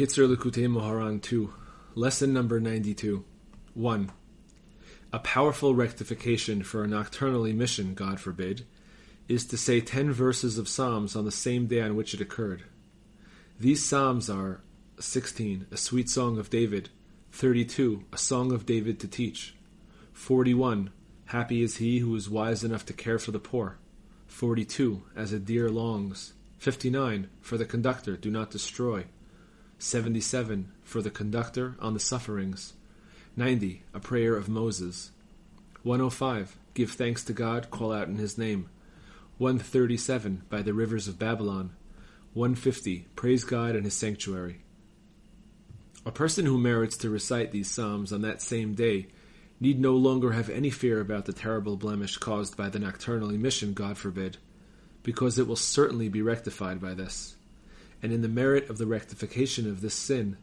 Kitzur Likutei Moharan 2, Lesson number 92. 1. A powerful rectification for a nocturnal emission, God forbid, is to say ten verses of Psalms on the same day on which it occurred. These Psalms are 16. A sweet song of David, 32. A song of David to teach, 41. Happy is he who is wise enough to care for the poor, 42. As a deer longs, 59. For the conductor, do not destroy. 77. For the conductor on the sufferings. 90. A prayer of Moses. 105. Give thanks to God, call out in his name. 137. By the rivers of Babylon. 150. Praise God in his sanctuary. A person who merits to recite these psalms on that same day need no longer have any fear about the terrible blemish caused by the nocturnal emission, God forbid, because it will certainly be rectified by this and in the merit of the rectification of this sin,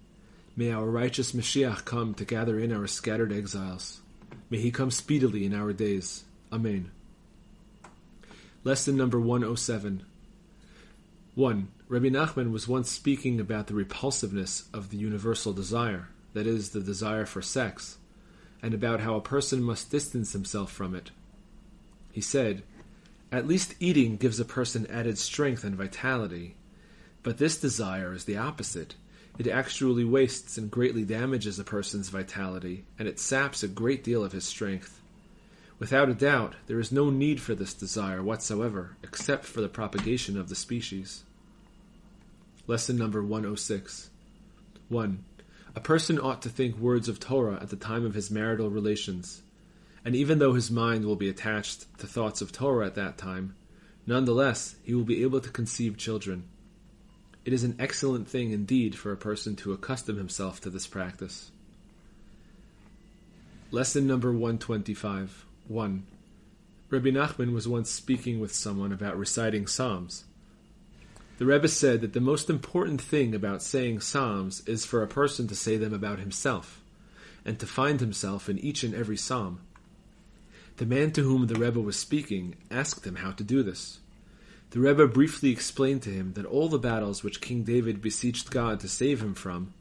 may our righteous Mashiach come to gather in our scattered exiles. May he come speedily in our days. Amen. Lesson number 107. 1. Rabbi Nachman was once speaking about the repulsiveness of the universal desire, that is, the desire for sex, and about how a person must distance himself from it. He said, At least eating gives a person added strength and vitality, but this desire is the opposite. It actually wastes and greatly damages a person's vitality, and it saps a great deal of his strength. Without a doubt, there is no need for this desire whatsoever, except for the propagation of the species. Lesson number 106. 1. A person ought to think words of Torah at the time of his marital relations, and even though his mind will be attached to thoughts of Torah at that time, nonetheless he will be able to conceive children. It is an excellent thing indeed for a person to accustom himself to this practice. Lesson number 125 1. Rabbi Nachman was once speaking with someone about reciting Psalms. The Rebbe said that the most important thing about saying Psalms is for a person to say them about himself, and to find himself in each and every Psalm. The man to whom the Rebbe was speaking asked him how to do this. The Rebbe briefly explained to him that all the battles which King David beseeched God to save him from,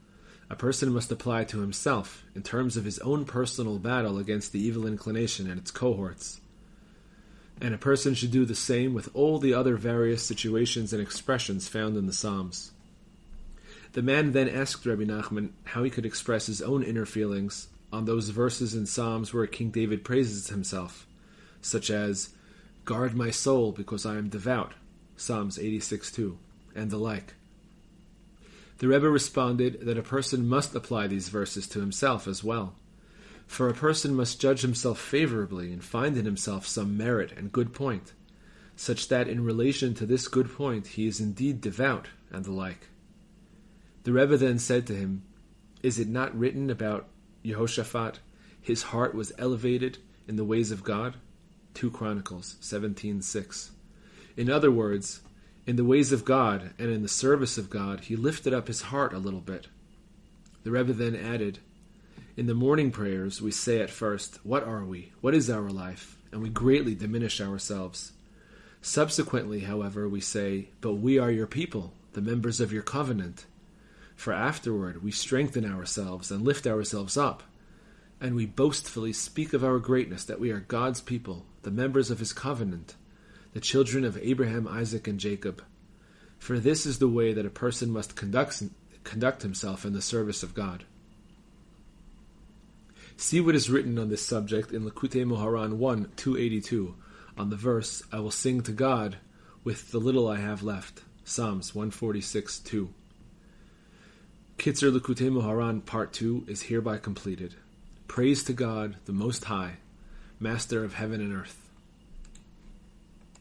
a person must apply to himself in terms of his own personal battle against the evil inclination and its cohorts. And a person should do the same with all the other various situations and expressions found in the Psalms. The man then asked Rabbi Nachman how he could express his own inner feelings on those verses in Psalms where King David praises himself, such as, Guard my soul because I am devout, Psalms 86 2, and the like. The Rebbe responded that a person must apply these verses to himself as well. For a person must judge himself favorably and find in himself some merit and good point, such that in relation to this good point he is indeed devout, and the like. The Rebbe then said to him, Is it not written about Jehoshaphat, his heart was elevated in the ways of God? 2 Chronicles 17:6. In other words, in the ways of God and in the service of God, he lifted up his heart a little bit. The Rebbe then added, In the morning prayers, we say at first, What are we? What is our life? And we greatly diminish ourselves. Subsequently, however, we say, But we are your people, the members of your covenant. For afterward we strengthen ourselves and lift ourselves up and we boastfully speak of our greatness that we are God's people, the members of his covenant, the children of Abraham, Isaac, and Jacob. For this is the way that a person must conduct, conduct himself in the service of God. See what is written on this subject in Likutei Moharan 1 282, on the verse, I will sing to God with the little I have left. Psalms 146 2. Kitzur Likutei Moharan Part 2 is hereby completed. Praise to God, the Most High, Master of heaven and earth.